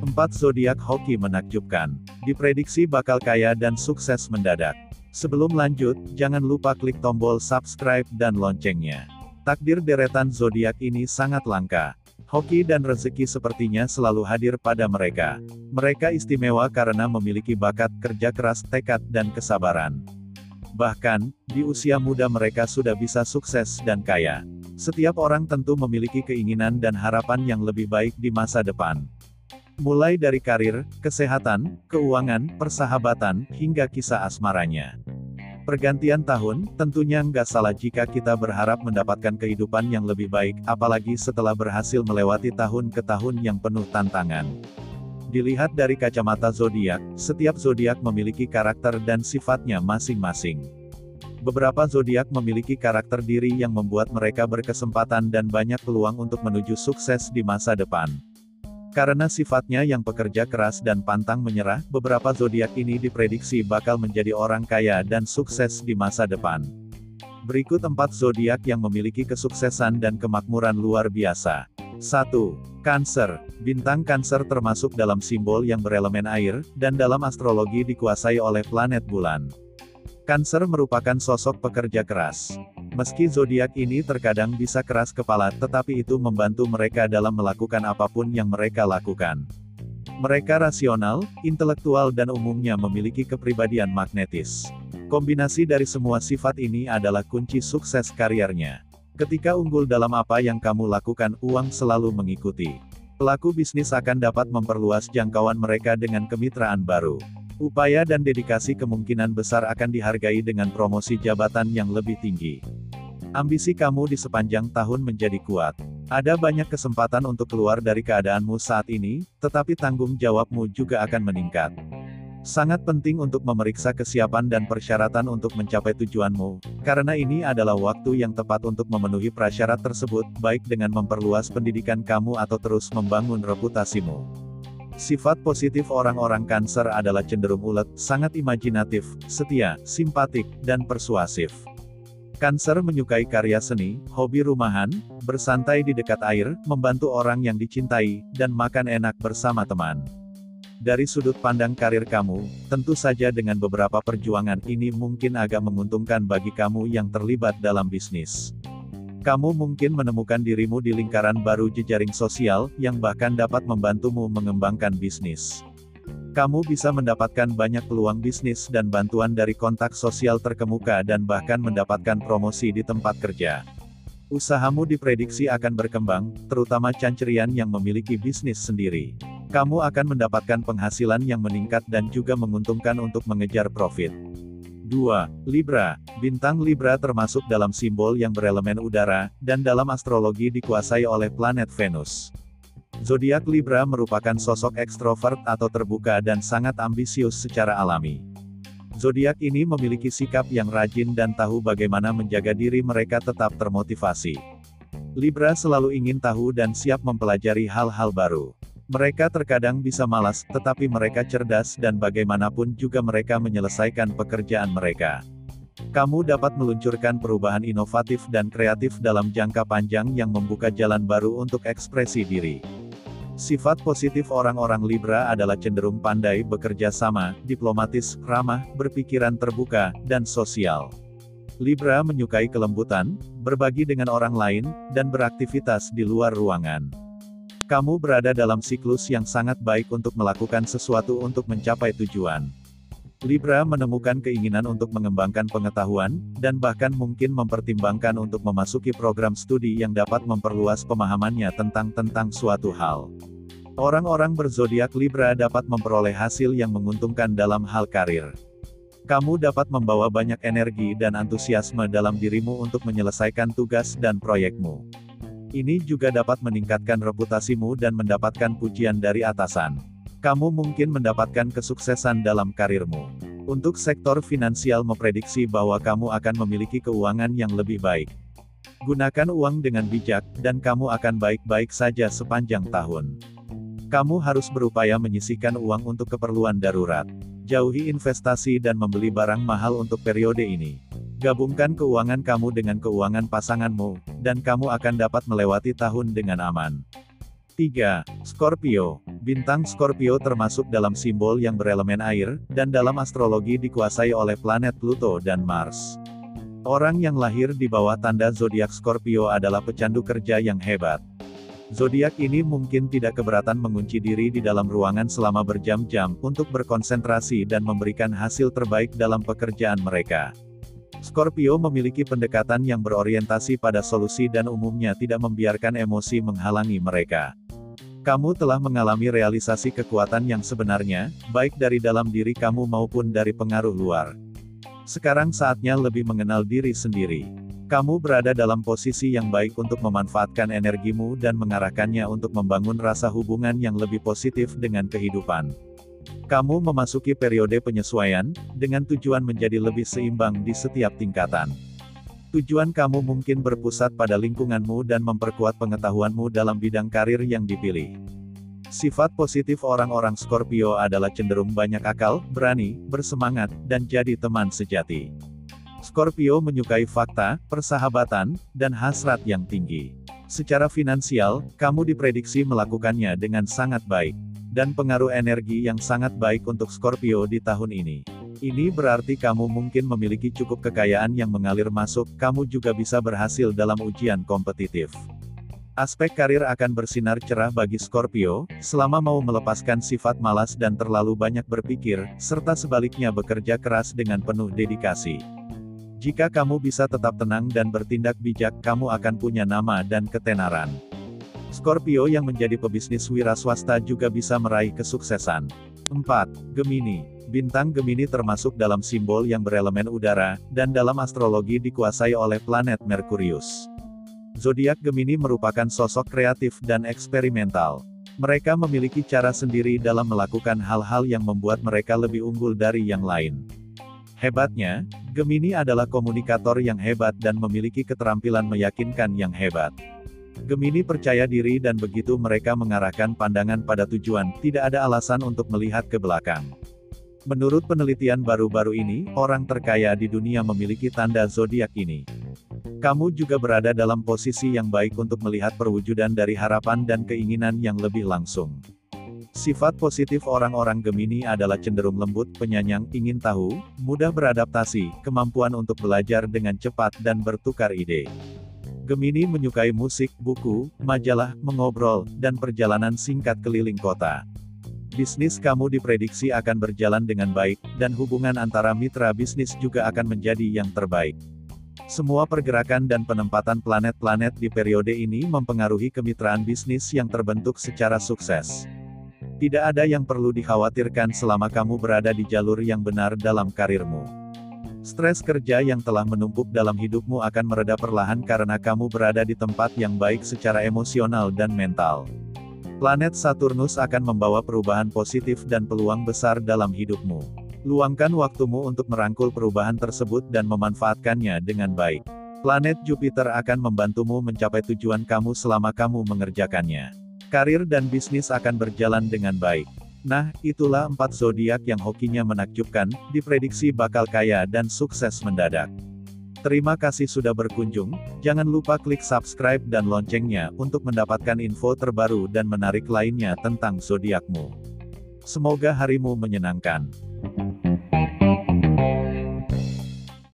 Empat zodiak hoki menakjubkan. Diprediksi bakal kaya dan sukses mendadak. Sebelum lanjut, jangan lupa klik tombol subscribe dan loncengnya. Takdir deretan zodiak ini sangat langka. Hoki dan rezeki sepertinya selalu hadir pada mereka. Mereka istimewa karena memiliki bakat, kerja keras, tekad, dan kesabaran. Bahkan, di usia muda mereka sudah bisa sukses dan kaya. Setiap orang tentu memiliki keinginan dan harapan yang lebih baik di masa depan. Mulai dari karir, kesehatan, keuangan, persahabatan, hingga kisah asmaranya. Pergantian tahun, tentunya nggak salah jika kita berharap mendapatkan kehidupan yang lebih baik, apalagi setelah berhasil melewati tahun ke tahun yang penuh tantangan. Dilihat dari kacamata zodiak, setiap zodiak memiliki karakter dan sifatnya masing-masing. Beberapa zodiak memiliki karakter diri yang membuat mereka berkesempatan dan banyak peluang untuk menuju sukses di masa depan. Karena sifatnya yang pekerja keras dan pantang menyerah, beberapa zodiak ini diprediksi bakal menjadi orang kaya dan sukses di masa depan. Berikut empat zodiak yang memiliki kesuksesan dan kemakmuran luar biasa. 1. Cancer. Bintang Cancer termasuk dalam simbol yang berelemen air, dan dalam astrologi dikuasai oleh planet bulan. Cancer merupakan sosok pekerja keras. Meski zodiak ini terkadang bisa keras kepala, tetapi itu membantu mereka dalam melakukan apa pun yang mereka lakukan. Mereka rasional, intelektual dan umumnya memiliki kepribadian magnetis. Kombinasi dari semua sifat ini adalah kunci sukses karirnya. Ketika unggul dalam apa yang kamu lakukan, uang selalu mengikuti. Pelaku bisnis akan dapat memperluas jangkauan mereka dengan kemitraan baru. Upaya dan dedikasi kemungkinan besar akan dihargai dengan promosi jabatan yang lebih tinggi. Ambisi kamu di sepanjang tahun menjadi kuat. Ada banyak kesempatan untuk keluar dari keadaanmu saat ini, tetapi tanggung jawabmu juga akan meningkat. Sangat penting untuk memeriksa kesiapan dan persyaratan untuk mencapai tujuanmu, karena ini adalah waktu yang tepat untuk memenuhi prasyarat tersebut, baik dengan memperluas pendidikan kamu atau terus membangun reputasimu. Sifat positif orang-orang Cancer adalah cenderung ulet, sangat imajinatif, setia, simpatik, dan persuasif. Cancer menyukai karya seni, hobi rumahan, bersantai di dekat air, membantu orang yang dicintai, dan makan enak bersama teman. Dari sudut pandang karir kamu, tentu saja dengan beberapa perjuangan ini mungkin agak menguntungkan bagi kamu yang terlibat dalam bisnis. Kamu mungkin menemukan dirimu di lingkaran baru jejaring sosial, yang bahkan dapat membantumu mengembangkan bisnis. Kamu bisa mendapatkan banyak peluang bisnis dan bantuan dari kontak sosial terkemuka dan bahkan mendapatkan promosi di tempat kerja. Usahamu diprediksi akan berkembang, terutama cancerian yang memiliki bisnis sendiri. Kamu akan mendapatkan penghasilan yang meningkat dan juga menguntungkan untuk mengejar profit. 2. Libra. Bintang Libra termasuk dalam simbol yang berelemen udara, dan dalam astrologi dikuasai oleh planet Venus. Zodiak Libra merupakan sosok ekstrovert atau terbuka dan sangat ambisius secara alami. Zodiak ini memiliki sikap yang rajin dan tahu bagaimana menjaga diri mereka tetap termotivasi. Libra selalu ingin tahu dan siap mempelajari hal-hal baru. Mereka terkadang bisa malas, tetapi mereka cerdas dan bagaimanapun juga mereka menyelesaikan pekerjaan mereka. Kamu dapat meluncurkan perubahan inovatif dan kreatif dalam jangka panjang yang membuka jalan baru untuk ekspresi diri. Sifat positif orang-orang Libra adalah cenderung pandai bekerja sama, diplomatis, ramah, berpikiran terbuka, dan sosial. Libra menyukai kelembutan, berbagi dengan orang lain, dan beraktivitas di luar ruangan. Kamu berada dalam siklus yang sangat baik untuk melakukan sesuatu untuk mencapai tujuan. Libra menemukan keinginan untuk mengembangkan pengetahuan, dan bahkan mungkin mempertimbangkan untuk memasuki program studi yang dapat memperluas pemahamannya tentang tentang suatu hal. Orang-orang berzodiak Libra dapat memperoleh hasil yang menguntungkan dalam hal karir. Kamu dapat membawa banyak energi dan antusiasme dalam dirimu untuk menyelesaikan tugas dan proyekmu. Ini juga dapat meningkatkan reputasimu dan mendapatkan pujian dari atasan. Kamu mungkin mendapatkan kesuksesan dalam karirmu. Untuk sektor finansial memprediksi bahwa kamu akan memiliki keuangan yang lebih baik. Gunakan uang dengan bijak, dan kamu akan baik-baik saja sepanjang tahun. Kamu harus berupaya menyisihkan uang untuk keperluan darurat. Jauhi investasi dan membeli barang mahal untuk periode ini. Gabungkan keuangan kamu dengan keuangan pasanganmu, dan kamu akan dapat melewati tahun dengan aman. 3. Scorpio. Bintang Scorpio termasuk dalam simbol yang berelemen air, dan dalam astrologi dikuasai oleh planet Pluto dan Mars. Orang yang lahir di bawah tanda zodiak Scorpio adalah pecandu kerja yang hebat. Zodiak ini mungkin tidak keberatan mengunci diri di dalam ruangan selama berjam-jam untuk berkonsentrasi dan memberikan hasil terbaik dalam pekerjaan mereka. Scorpio memiliki pendekatan yang berorientasi pada solusi dan umumnya tidak membiarkan emosi menghalangi mereka. Kamu telah mengalami realisasi kekuatan yang sebenarnya, baik dari dalam diri kamu maupun dari pengaruh luar. Sekarang saatnya lebih mengenal diri sendiri. Kamu berada dalam posisi yang baik untuk memanfaatkan energimu dan mengarahkannya untuk membangun rasa hubungan yang lebih positif dengan kehidupan. Kamu memasuki periode penyesuaian, dengan tujuan menjadi lebih seimbang di setiap tingkatan. Tujuan kamu mungkin berpusat pada lingkunganmu dan memperkuat pengetahuanmu dalam bidang karir yang dipilih. Sifat positif orang-orang Scorpio adalah cenderung banyak akal, berani, bersemangat, dan jadi teman sejati. Scorpio menyukai fakta, persahabatan, dan hasrat yang tinggi. Secara finansial, kamu diprediksi melakukannya dengan sangat baik dan pengaruh energi yang sangat baik untuk Scorpio di tahun ini. Ini berarti kamu mungkin memiliki cukup kekayaan yang mengalir masuk, kamu juga bisa berhasil dalam ujian kompetitif. Aspek karir akan bersinar cerah bagi Scorpio, selama mau melepaskan sifat malas dan terlalu banyak berpikir, serta sebaliknya bekerja keras dengan penuh dedikasi. Jika kamu bisa tetap tenang dan bertindak bijak, kamu akan punya nama dan ketenaran. Scorpio yang menjadi pebisnis wira swasta juga bisa meraih kesuksesan. 4. Gemini. Bintang Gemini termasuk dalam simbol yang berelemen udara, dan dalam astrologi dikuasai oleh planet Merkurius. Zodiak Gemini merupakan sosok kreatif dan eksperimental. Mereka memiliki cara sendiri dalam melakukan hal-hal yang membuat mereka lebih unggul dari yang lain. Hebatnya, Gemini adalah komunikator yang hebat dan memiliki keterampilan meyakinkan yang hebat. Gemini percaya diri dan begitu mereka mengarahkan pandangan pada tujuan, tidak ada alasan untuk melihat ke belakang. Menurut penelitian baru-baru ini, orang terkaya di dunia memiliki tanda zodiak ini. Kamu juga berada dalam posisi yang baik untuk melihat perwujudan dari harapan dan keinginan yang lebih langsung. Sifat positif orang-orang Gemini adalah cenderung lembut, penyayang, ingin tahu, mudah beradaptasi, kemampuan untuk belajar dengan cepat dan bertukar ide. Gemini menyukai musik, buku, majalah, mengobrol, dan perjalanan singkat keliling kota. Bisnis kamu diprediksi akan berjalan dengan baik, dan hubungan antara mitra bisnis juga akan menjadi yang terbaik. Semua pergerakan dan penempatan planet-planet di periode ini mempengaruhi kemitraan bisnis yang terbentuk secara sukses. Tidak ada yang perlu dikhawatirkan selama kamu berada di jalur yang benar dalam karirmu. Stres kerja yang telah menumpuk dalam hidupmu akan mereda perlahan karena kamu berada di tempat yang baik secara emosional dan mental. Planet Saturnus akan membawa perubahan positif dan peluang besar dalam hidupmu. Luangkan waktumu untuk merangkul perubahan tersebut dan memanfaatkannya dengan baik. Planet Jupiter akan membantumu mencapai tujuan kamu selama kamu mengerjakannya. Karir dan bisnis akan berjalan dengan baik. Nah, itulah empat zodiak yang hokinya menakjubkan, diprediksi bakal kaya dan sukses mendadak. Terima kasih sudah berkunjung, jangan lupa klik subscribe dan loncengnya untuk mendapatkan info terbaru dan menarik lainnya tentang zodiakmu. Semoga harimu menyenangkan.